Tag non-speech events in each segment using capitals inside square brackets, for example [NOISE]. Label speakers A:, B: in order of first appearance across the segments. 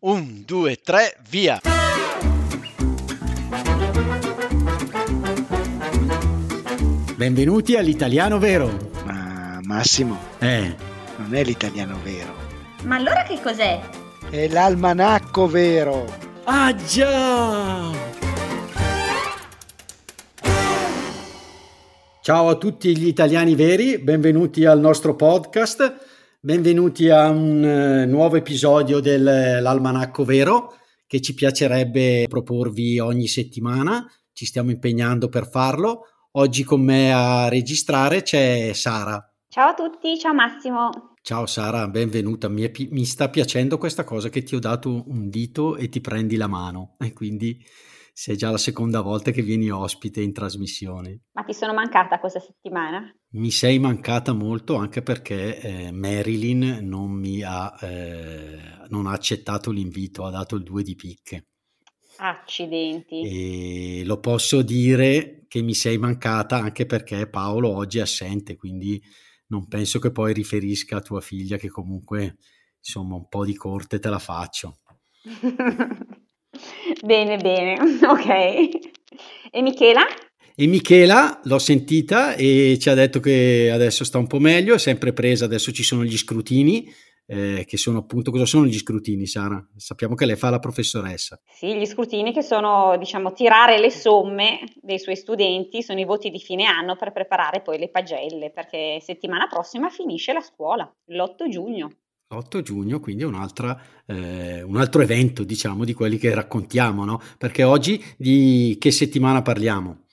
A: Un, due, tre, via!
B: Benvenuti all'italiano vero.
C: Ma Massimo,
B: Eh,
C: non è l'italiano vero,
D: Ma allora che cos'è?
C: è l'almanacco vero.
B: ah già! Ciao a tutti gli italiani veri, benvenuti al nostro podcast, benvenuti a un eh, nuovo episodio dell'Almanacco Vero che ci piacerebbe proporvi ogni settimana, ci stiamo impegnando per farlo. Oggi con me a registrare c'è Sara.
D: Ciao a tutti, ciao Massimo.
B: Ciao Sara, benvenuta. Mi, pi- mi sta piacendo questa cosa che ti ho dato un dito e ti prendi la mano e quindi sei già la seconda volta che vieni ospite in trasmissione.
D: Ma ti sono mancata questa settimana?
B: Mi sei mancata molto anche perché eh, Marilyn non mi ha, eh, non ha accettato l'invito, ha dato il 2 di picche.
D: Accidenti.
B: E lo posso dire che mi sei mancata anche perché Paolo oggi è assente, quindi non penso che poi riferisca a tua figlia che comunque insomma un po' di corte te la faccio. [LAUGHS]
D: bene, bene, [LAUGHS] ok. E Michela?
B: E Michela l'ho sentita e ci ha detto che adesso sta un po' meglio, è sempre presa, adesso ci sono gli scrutini, eh, che sono appunto, cosa sono gli scrutini Sara? Sappiamo che lei fa la professoressa.
D: Sì, gli scrutini che sono, diciamo, tirare le somme dei suoi studenti, sono i voti di fine anno per preparare poi le pagelle, perché settimana prossima finisce la scuola, l'8 giugno.
B: L'8 giugno, quindi è un'altra, eh, un altro evento, diciamo, di quelli che raccontiamo, no? Perché oggi di che settimana parliamo?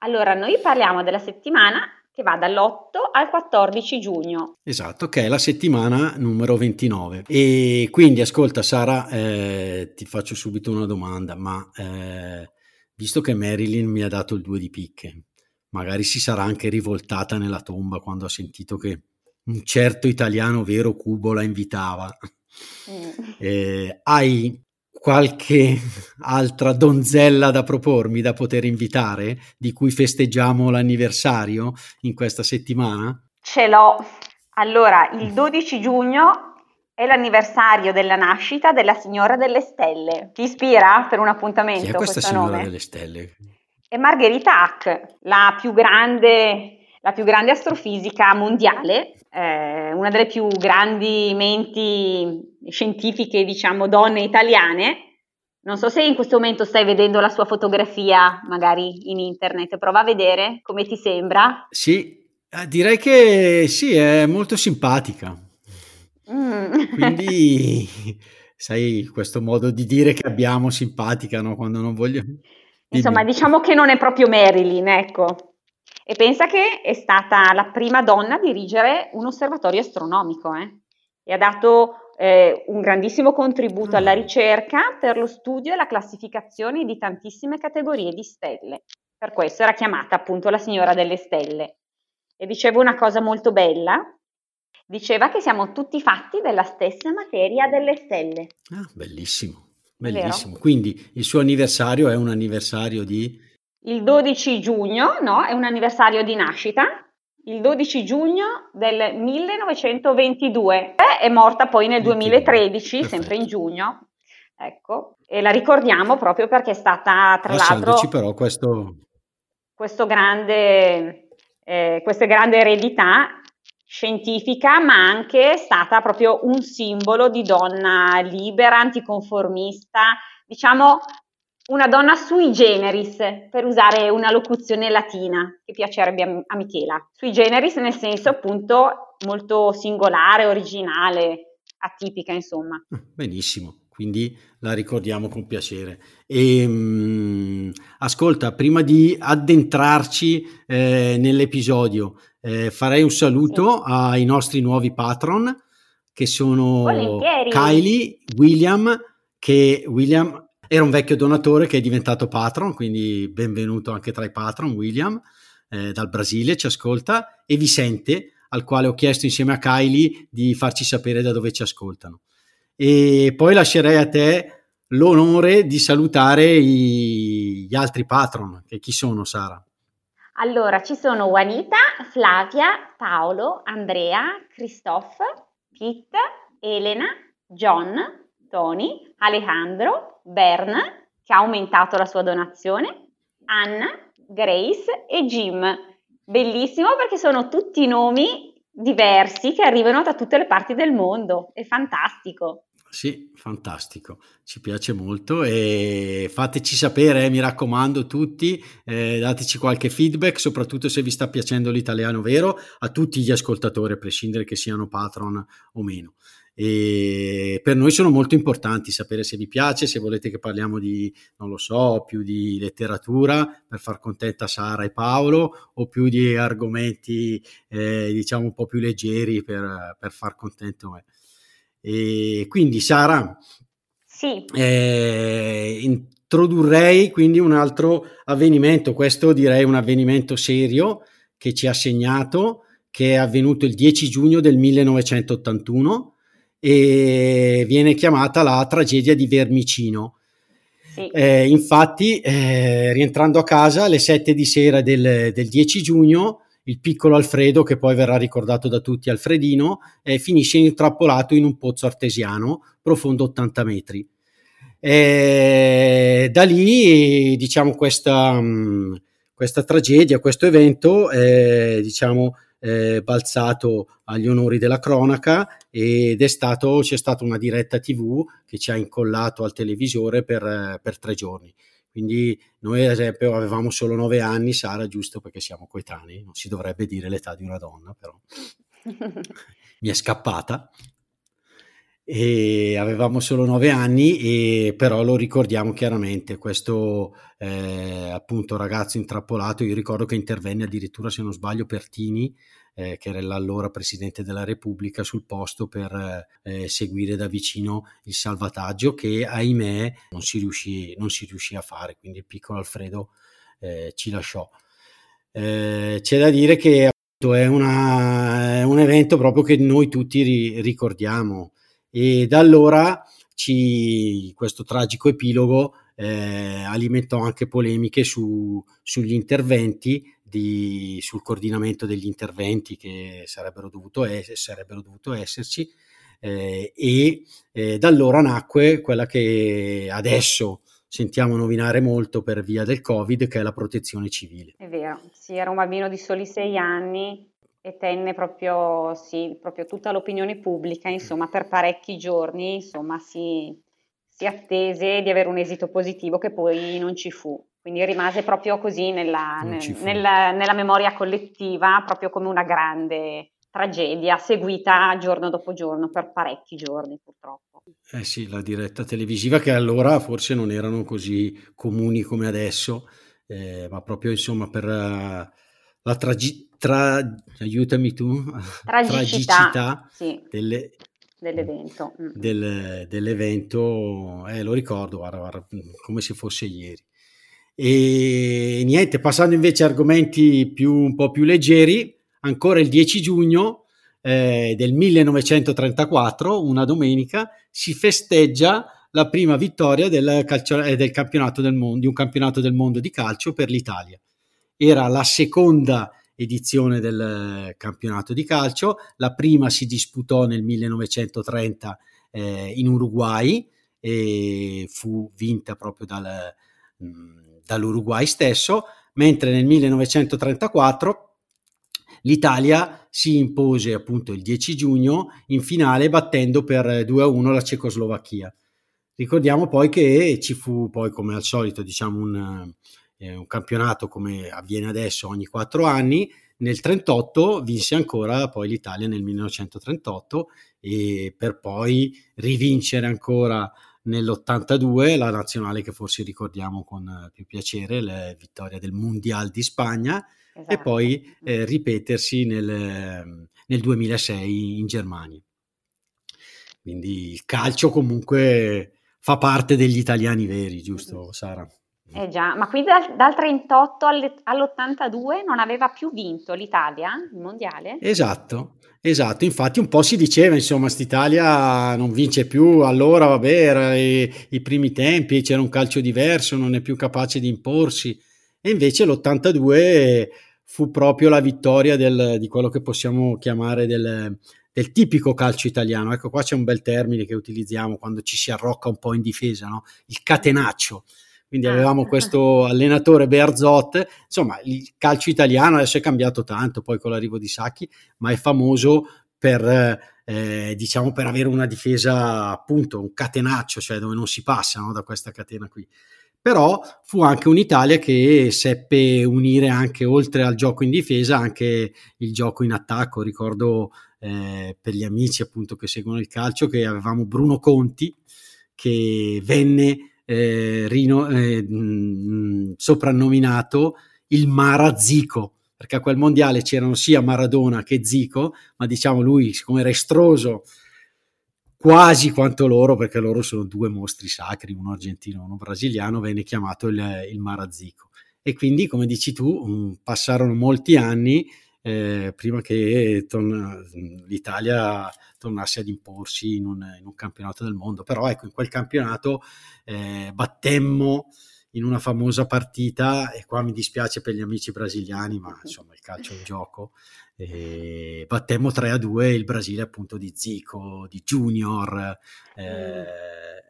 D: Allora, noi parliamo della settimana che va dall'8 al 14 giugno.
B: Esatto, che è la settimana numero 29. E quindi, ascolta Sara, eh, ti faccio subito una domanda, ma eh, visto che Marilyn mi ha dato il 2 di picche, magari si sarà anche rivoltata nella tomba quando ha sentito che un certo italiano vero Cubo la invitava.
D: Mm.
B: Eh, hai qualche altra donzella da propormi, da poter invitare, di cui festeggiamo l'anniversario in questa settimana?
D: Ce l'ho. Allora, il 12 giugno è l'anniversario della nascita della Signora delle Stelle. Ti ispira per un appuntamento
B: Chi è questa signora
D: nome?
B: delle stelle?
D: È Margherita Hack, la più grande, la più grande astrofisica mondiale, eh, una delle più grandi menti scientifiche, diciamo, donne italiane. Non so se in questo momento stai vedendo la sua fotografia, magari in internet, prova a vedere come ti sembra.
B: Sì, eh, direi che sì, è molto simpatica.
D: Mm.
B: Quindi, [LAUGHS] sai, questo modo di dire che abbiamo simpatica, no? Quando non voglio... [LAUGHS]
D: Insomma,
B: Dimmi.
D: diciamo che non è proprio Marilyn, ecco. E pensa che è stata la prima donna a dirigere un osservatorio astronomico, eh? E ha dato eh, un grandissimo contributo alla
B: Ah.
D: ricerca per lo studio e la classificazione di tantissime categorie di stelle. Per questo era chiamata appunto la signora delle stelle. E diceva una cosa molto bella, diceva che siamo tutti fatti della stessa materia delle stelle.
B: Ah, bellissimo, bellissimo. Quindi il suo anniversario è un anniversario di...
D: Il 12 giugno, no, è un anniversario di nascita, il 12 giugno del 1922. Eh, È morta poi nel 2013,
B: Perfetto.
D: sempre in giugno. Ecco, e la ricordiamo proprio perché è stata, tra
B: Lasciandoci
D: l'altro,
B: però questo...
D: questo grande, eh, questa grande eredità scientifica, ma anche è stata proprio un simbolo di donna libera, anticonformista, diciamo una donna sui generis, per usare una locuzione latina che piacerebbe a, a Michela. Sui generis nel senso appunto molto singolare, originale, atipica, insomma.
B: Ah, Benissimo, quindi la ricordiamo con piacere. E, mm, ascolta, prima di addentrarci eh, nell'episodio, eh, farei un saluto ai nostri nuovi patron che sono
D: Volentieri.
B: Kylie, William, che William era un vecchio donatore che è diventato patron, quindi benvenuto anche tra i patron, William, eh, dal Brasile, ci ascolta, e Vicente, al quale ho chiesto insieme a Kylie di farci sapere da dove ci ascoltano. E poi lascerei a te l'onore di salutare i- gli altri patron, che chi sono Sara?
D: Allora, ci sono Juanita, Flavia, Paolo, Andrea, Christophe, Pete, Elena, John, Tony, Alejandro, Berna, che ha aumentato la sua donazione, Anna, Grace e Jim. Bellissimo perché sono tutti nomi diversi che arrivano da tutte le parti del mondo. È fantastico.
B: Sì, fantastico, ci piace molto e fateci sapere, eh, mi raccomando tutti, eh, dateci qualche feedback, soprattutto se vi sta piacendo l'italiano vero, a tutti gli ascoltatori, a prescindere che siano patron o meno. E per noi sono molto importanti sapere se vi piace, se volete che parliamo di, non lo so, più di letteratura per far contenta Sara e Paolo o più di argomenti eh, diciamo un po' più leggeri per, per far contento me. E quindi Sara,
D: sì.
B: eh, introdurrei quindi un altro avvenimento, questo direi un avvenimento serio che ci ha segnato, che è avvenuto il 10 giugno del 1981 e viene chiamata la tragedia di Vermicino.
D: Sì.
B: Eh, infatti, eh, rientrando a casa alle 7 di sera del, del 10 giugno, il piccolo Alfredo, che poi verrà ricordato da tutti Alfredino, eh, finisce intrappolato in un pozzo artesiano profondo 80 metri. E da lì, diciamo, questa, mh, questa tragedia, questo evento, eh, diciamo, eh, balzato agli onori della cronaca ed è stato, c'è stata una diretta tv che ci ha incollato al televisore per, per tre giorni. Quindi noi ad esempio avevamo solo nove anni, Sara, giusto perché siamo coetanei, non si dovrebbe dire l'età di una donna, però [LAUGHS] mi è scappata. E avevamo solo nove anni, e però lo ricordiamo chiaramente. Questo eh, appunto ragazzo intrappolato, io ricordo che intervenne addirittura, se non sbaglio, Pertini, eh, che era l'allora presidente della Repubblica, sul posto per eh, seguire da vicino il salvataggio che ahimè non si riuscì, non si riuscì a fare, quindi il piccolo Alfredo eh, ci lasciò. Eh, c'è da dire che è, una, è, un evento proprio che noi tutti ri, ricordiamo e da allora ci, questo tragico epilogo eh, alimentò anche polemiche su, sugli interventi di, sul coordinamento degli interventi che sarebbero dovuto, es- sarebbero dovuto esserci eh, e eh, da allora nacque quella che adesso sentiamo nominare molto per via del Covid, che è la protezione civile.
D: È vero, sì, era un bambino di soli sei anni e tenne proprio, sì, proprio tutta l'opinione pubblica, insomma, per parecchi giorni, insomma, si, si attese di avere un esito positivo che poi non ci fu. Quindi rimase proprio così nella, nel, nella, nella memoria collettiva, proprio come una grande tragedia seguita giorno dopo giorno per parecchi giorni purtroppo.
B: Eh sì, la diretta televisiva che allora forse non erano così comuni come adesso, eh, ma proprio insomma per uh, la tragi- tra- aiutami tu, [LAUGHS]
D: tragicità,
B: tragicità
D: sì.
B: delle,
D: dell'evento.
B: Mm. Del, dell'evento, eh, lo ricordo guarda, guarda, come se fosse ieri. E niente, passando invece a argomenti più, un po' più leggeri, ancora il 10 giugno eh, del 1934, una domenica, si festeggia la prima vittoria del, calcio, eh, del campionato del mondo, di un campionato del mondo di calcio per l'Italia. Era la seconda edizione del campionato di calcio, la prima si disputò nel 1930 eh, in Uruguay e fu vinta proprio dal, dall'Uruguay stesso, mentre nel 1934 l'Italia si impose appunto il 10 giugno in finale battendo per 2-1 la Cecoslovacchia. Ricordiamo poi che ci fu poi come al solito diciamo un, eh, un campionato come avviene adesso ogni quattro anni, nel 1938 vinse ancora poi l'Italia nel 1938 e per poi rivincere ancora nell'82 la nazionale che forse ricordiamo con eh, più piacere, la vittoria del Mondial di Spagna esatto. e poi eh, ripetersi nel, ehm, nel 2006 in Germania. Quindi il calcio comunque fa parte degli italiani veri, giusto Sara?
D: Eh già, ma quindi dal, dal 38 all'82 non aveva più vinto l'Italia, il mondiale?
B: Esatto, esatto. Infatti un po' si diceva, insomma, quest'Italia non vince più, allora vabbè, era i, i primi tempi, c'era un calcio diverso, non è più capace di imporsi. E invece l'82 fu proprio la vittoria del, di quello che possiamo chiamare del, del tipico calcio italiano. Ecco, qua c'è un bel termine che utilizziamo quando ci si arrocca un po' in difesa, no? il catenaccio. Quindi ah. avevamo questo allenatore Berzot, insomma il calcio italiano adesso è cambiato tanto poi con l'arrivo di Sacchi, ma è famoso per, eh, diciamo, per avere una difesa appunto un catenaccio, cioè dove non si passa no? da questa catena qui però fu anche un'Italia che seppe unire anche oltre al gioco in difesa anche il gioco in attacco. Ricordo eh, per gli amici appunto che seguono il calcio che avevamo Bruno Conti che venne eh, rino, eh, mh, soprannominato il Marazico perché a quel mondiale c'erano sia Maradona che Zico, ma diciamo lui, siccome era estroso quasi quanto loro, perché loro sono due mostri sacri, uno argentino e uno brasiliano, venne chiamato il, il Marazzico. E quindi, come dici tu, um, passarono molti anni eh, prima che torna, l'Italia tornasse ad imporsi in un, in un, campionato del mondo. Però ecco, in quel campionato eh, battemmo in una famosa partita, e qua mi dispiace per gli amici brasiliani, ma [LAUGHS] insomma il calcio è un gioco, e battemmo 3 a 2 il Brasile appunto di Zico, di Junior, eh,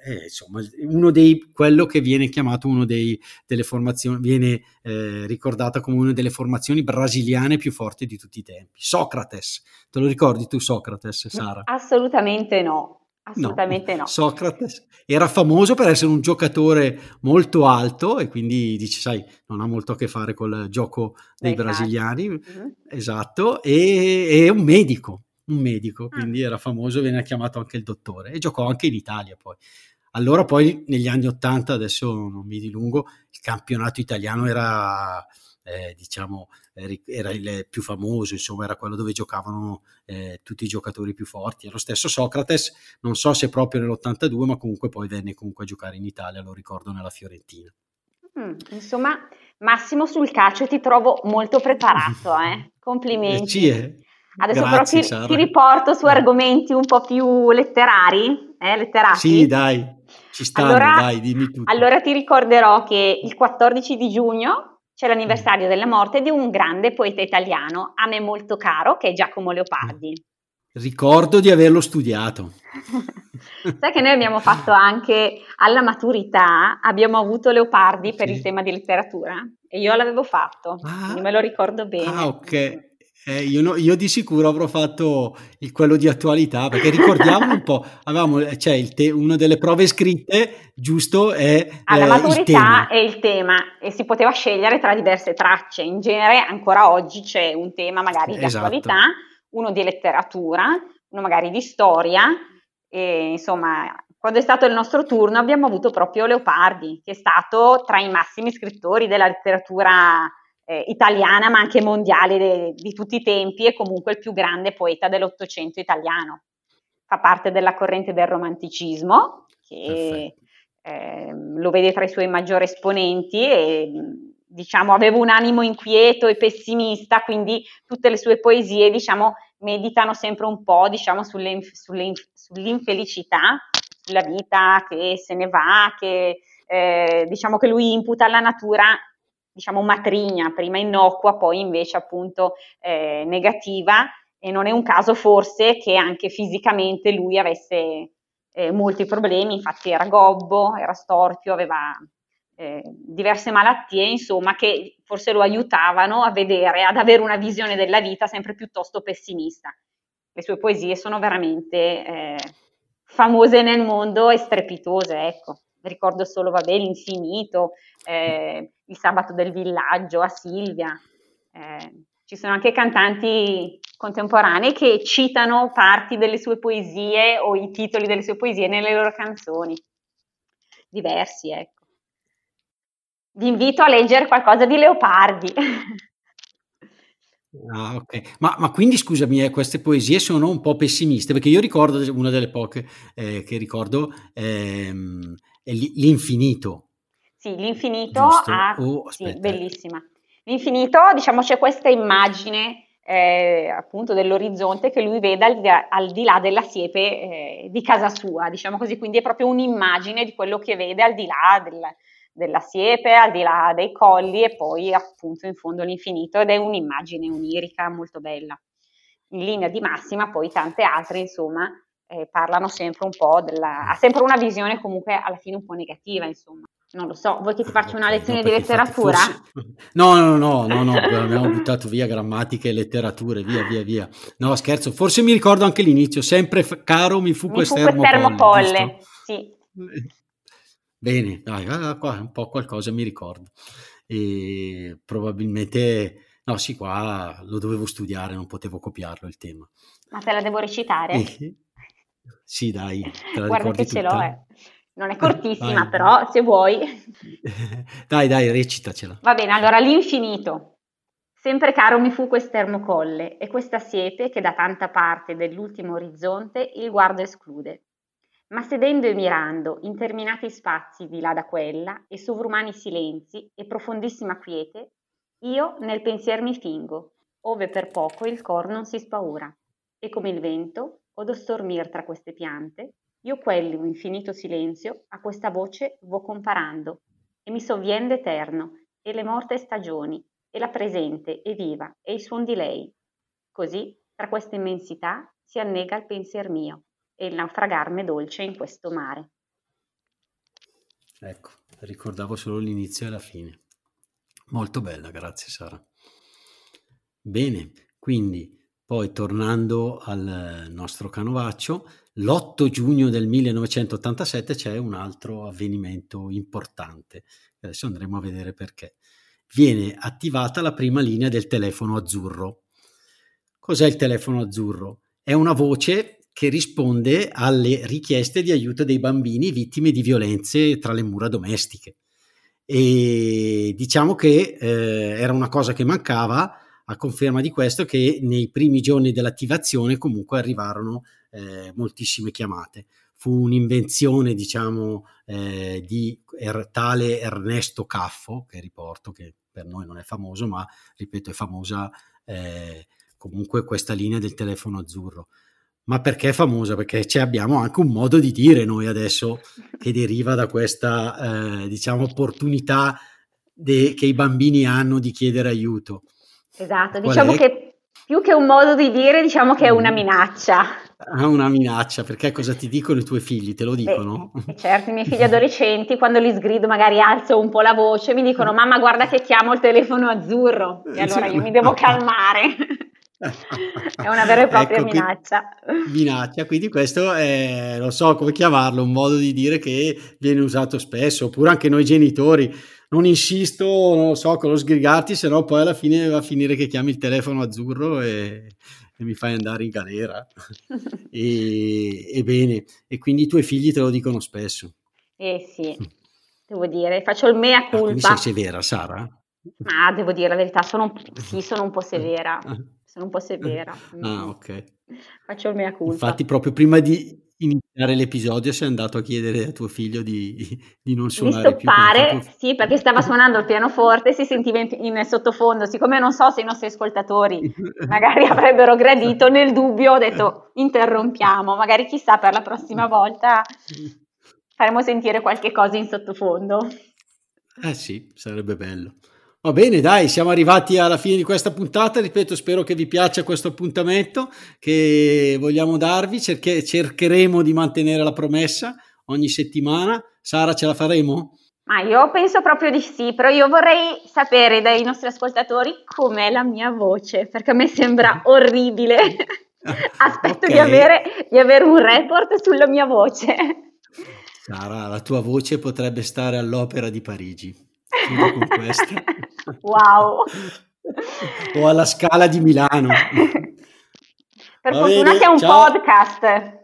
B: eh, insomma uno dei, quello che viene chiamato uno dei, delle formazioni, viene eh, ricordata come una delle formazioni brasiliane più forti di tutti i tempi. Socrates, te lo ricordi tu Socrates, Sara?
D: Assolutamente no. Assolutamente no. no.
B: Socrates era famoso per essere un giocatore molto alto e quindi dice, sai, non ha molto a che fare col gioco dei Dai brasiliani, mm-hmm. esatto, e, e un medico, un medico, ah. quindi era famoso, viene chiamato anche il dottore e giocò anche in Italia poi. Allora poi negli anni Ottanta, adesso non mi dilungo, il campionato italiano era eh, diciamo, era il più famoso, insomma, era quello dove giocavano eh, tutti i giocatori più forti. E lo stesso Socrates, non so se proprio nell'82, ma comunque poi venne comunque a giocare in Italia, lo ricordo nella Fiorentina.
D: Mm, insomma, Massimo sul calcio ti trovo molto preparato, [LAUGHS] eh? complimenti.
B: Eh.
D: Adesso Grazie, però ti, ti, riporto su argomenti un po' più letterari, eh, letterati.
B: Sì, dai, ci stanno, allora, dai, dimmi tutto.
D: Allora ti ricorderò che il 14 di giugno c'è l'anniversario della morte di un grande poeta italiano, a me molto caro, che è Giacomo Leopardi.
B: Ricordo di averlo studiato. [LAUGHS]
D: Sai che noi abbiamo fatto anche alla maturità, abbiamo avuto Leopardi per sì. il tema di letteratura e io l'avevo fatto, ah, me lo ricordo bene.
B: Ah, ok. Eh, io, no, io, di sicuro avrò fatto il, quello di attualità, perché ricordiamo un po', avevamo, cioè il te, una delle prove scritte, giusto, è
D: Alla eh, maturità è il tema e si poteva scegliere tra diverse tracce. In genere ancora oggi c'è un tema magari di esatto. attualità, uno di letteratura, uno magari di storia e insomma quando è stato il nostro turno abbiamo avuto proprio Leopardi, che è stato tra i massimi scrittori della letteratura eh, italiana ma anche mondiale de, di tutti i tempi e comunque il più grande poeta dell'Ottocento italiano. Fa parte della corrente del romanticismo che eh, lo vede tra i suoi maggiori esponenti e diciamo aveva un animo inquieto e pessimista, quindi tutte le sue poesie diciamo meditano sempre un po' diciamo sulle, sulle, sull'infelicità, sulla vita che se ne va, che eh, diciamo che lui imputa alla natura diciamo matrigna, prima innocua, poi invece appunto eh, negativa. E non è un caso forse che anche fisicamente lui avesse eh, molti problemi, infatti era gobbo, era storpio, aveva eh, diverse malattie, insomma, che forse lo aiutavano a vedere, ad avere una visione della vita sempre piuttosto pessimista. Le sue poesie sono veramente eh, famose nel mondo e strepitose, ecco ricordo solo, vabbè, l'infinito, eh, il sabato del villaggio, a Silvia. Eh, ci sono anche cantanti contemporanei che citano parti delle sue poesie o i titoli delle sue poesie nelle loro canzoni. Diversi, ecco. Vi invito a leggere qualcosa di Leopardi. [LAUGHS]
B: Ah, ok. Ma, ma quindi scusami, eh, queste poesie sono un po' pessimiste, perché io ricordo una delle poche eh, che ricordo ehm, l'infinito.
D: Sì, l'infinito ha... Oh, sì, bellissima. L'infinito, diciamo, c'è questa immagine eh, appunto dell'orizzonte che lui vede al di, al di là della siepe eh, di casa sua, diciamo così, quindi è proprio un'immagine di quello che vede al di là del, della siepe, al di là dei colli e poi appunto in fondo l'infinito ed è un'immagine onirica molto bella. in linea di massima, poi tante altre, insomma, eh, parlano sempre un po' della... ha sempre una visione comunque alla fine un po' negativa, insomma. Non lo so, vuoi che ti faccia una lezione no, di letteratura? Forse...
B: No, no, no, no, no, abbiamo buttato via grammatica e letterature, via, via, via. No, scherzo, forse mi ricordo anche l'inizio, sempre f- caro mi fu questo
D: termocolle. Sì.
B: Bene, dai, qua un po' qualcosa mi ricordo. E probabilmente, no, sì, qua lo dovevo studiare, non potevo copiarlo il tema.
D: Ma te la devo recitare?
B: Eh, sì, dai, te la
D: Guarda che ce l'ho, eh. Non è cortissima, vai. però se vuoi. [LAUGHS]
B: dai, dai, recitacela.
D: Va bene, allora l'infinito. Sempre caro mi fu quest'ermo colle e questa siepe che da tanta parte dell'ultimo orizzonte il guardo esclude. Ma sedendo e mirando interminati spazi di là da quella e sovrumani silenzi e profondissima quiete, io nel pensier mi fingo, ove per poco il cor non si spaura, e come il vento, o stormir tra queste piante, io quelli un infinito silenzio a questa voce vo comparando, e mi sovvien d'eterno, e le morte stagioni, e la presente e viva, e i suon di lei. Così, tra questa immensità, si annega il pensier mio, e il naufragarmi dolce in questo mare.
B: Ecco, ricordavo solo l'inizio e la fine. Molto bella, grazie Sara. Bene, quindi poi tornando al nostro canovaccio, l'8 giugno del 1987 c'è un altro avvenimento importante. Adesso andremo a vedere perché. Viene attivata la prima linea del telefono azzurro. Cos'è il telefono azzurro? È una voce che risponde alle richieste di aiuto dei bambini vittime di violenze tra le mura domestiche. E diciamo che eh, era una cosa che mancava a conferma di questo che nei primi giorni dell'attivazione comunque arrivarono eh, moltissime chiamate. Fu un'invenzione, diciamo, eh, di er, tale Ernesto Caffo, che riporto che per noi non è famoso, ma ripeto, è famosa eh, comunque questa linea del telefono azzurro. Ma perché è famosa? Perché abbiamo anche un modo di dire noi adesso che deriva da questa, eh, diciamo, opportunità de- che i bambini hanno di chiedere aiuto.
D: Esatto, diciamo che più che un modo di dire, diciamo che è una mm. minaccia.
B: Ah, una minaccia, perché cosa ti dicono i tuoi figli? Te lo dicono?
D: Eh, certo, i miei figli adolescenti, quando li sgrido, magari alzo un po' la voce, mi dicono: Mamma, guarda che chiamo il telefono azzurro. E allora io mi devo [LAUGHS] calmare. [LAUGHS] è una vera e propria ecco, minaccia.
B: Minaccia, quindi questo è, non so come chiamarlo, un modo di dire che viene usato spesso, oppure anche noi genitori non insisto, non lo so, con lo sgrigarti, se no poi alla fine va a finire che chiami il telefono azzurro e, e mi fai andare in galera. [LAUGHS] e, e, bene, e quindi i tuoi figli te lo dicono spesso.
D: Eh sì, devo dire, faccio il mea culpa. Ah, quindi
B: sei severa, Sara?
D: Ma devo dire la verità, sono, sì, sono un po' [LAUGHS] severa. Sono un po' severa.
B: Ah, ok.
D: Faccio il mea culpa.
B: Infatti, proprio prima di, iniziare l'episodio sei andato a chiedere a tuo figlio di, [LAUGHS] di non suonare
D: di stoppare, più. sì, perché stava suonando il pianoforte si sentiva in, in, sottofondo. Siccome non so se i nostri ascoltatori magari [LAUGHS] avrebbero gradito, nel dubbio ho detto interrompiamo, magari chissà per la prossima [LAUGHS] volta faremo sentire qualche cosa in sottofondo.
B: Eh sì, sarebbe bello. Va bene, dai, siamo arrivati alla fine di questa puntata. Ripeto, spero che vi piaccia questo appuntamento che vogliamo darvi. Cerche- cercheremo di mantenere la promessa ogni settimana. Sara, ce la faremo?
D: Ma io penso proprio di sì, però io vorrei sapere dai nostri ascoltatori com'è la mia voce, perché a me sembra [LAUGHS] orribile. Aspetto okay. di, avere, di avere un report sulla mia voce.
B: Sara, la tua voce potrebbe stare all'Opera di Parigi. Chiudo con questa. [LAUGHS]
D: wow!
B: o alla Scala di Milano.
D: Per Va fortuna bene, che è un ciao. podcast,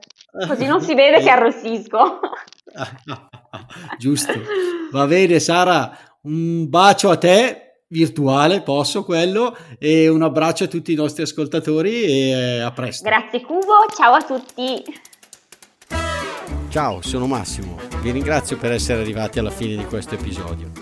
D: così non si vede che arrossisco. [LAUGHS]
B: Giusto. Va bene, Sara, un bacio a te virtuale, posso quello, e un abbraccio a tutti i nostri ascoltatori e a presto.
D: Grazie Cubo, ciao a tutti.
B: Ciao, sono Massimo. Vi ringrazio per essere arrivati alla fine di questo episodio.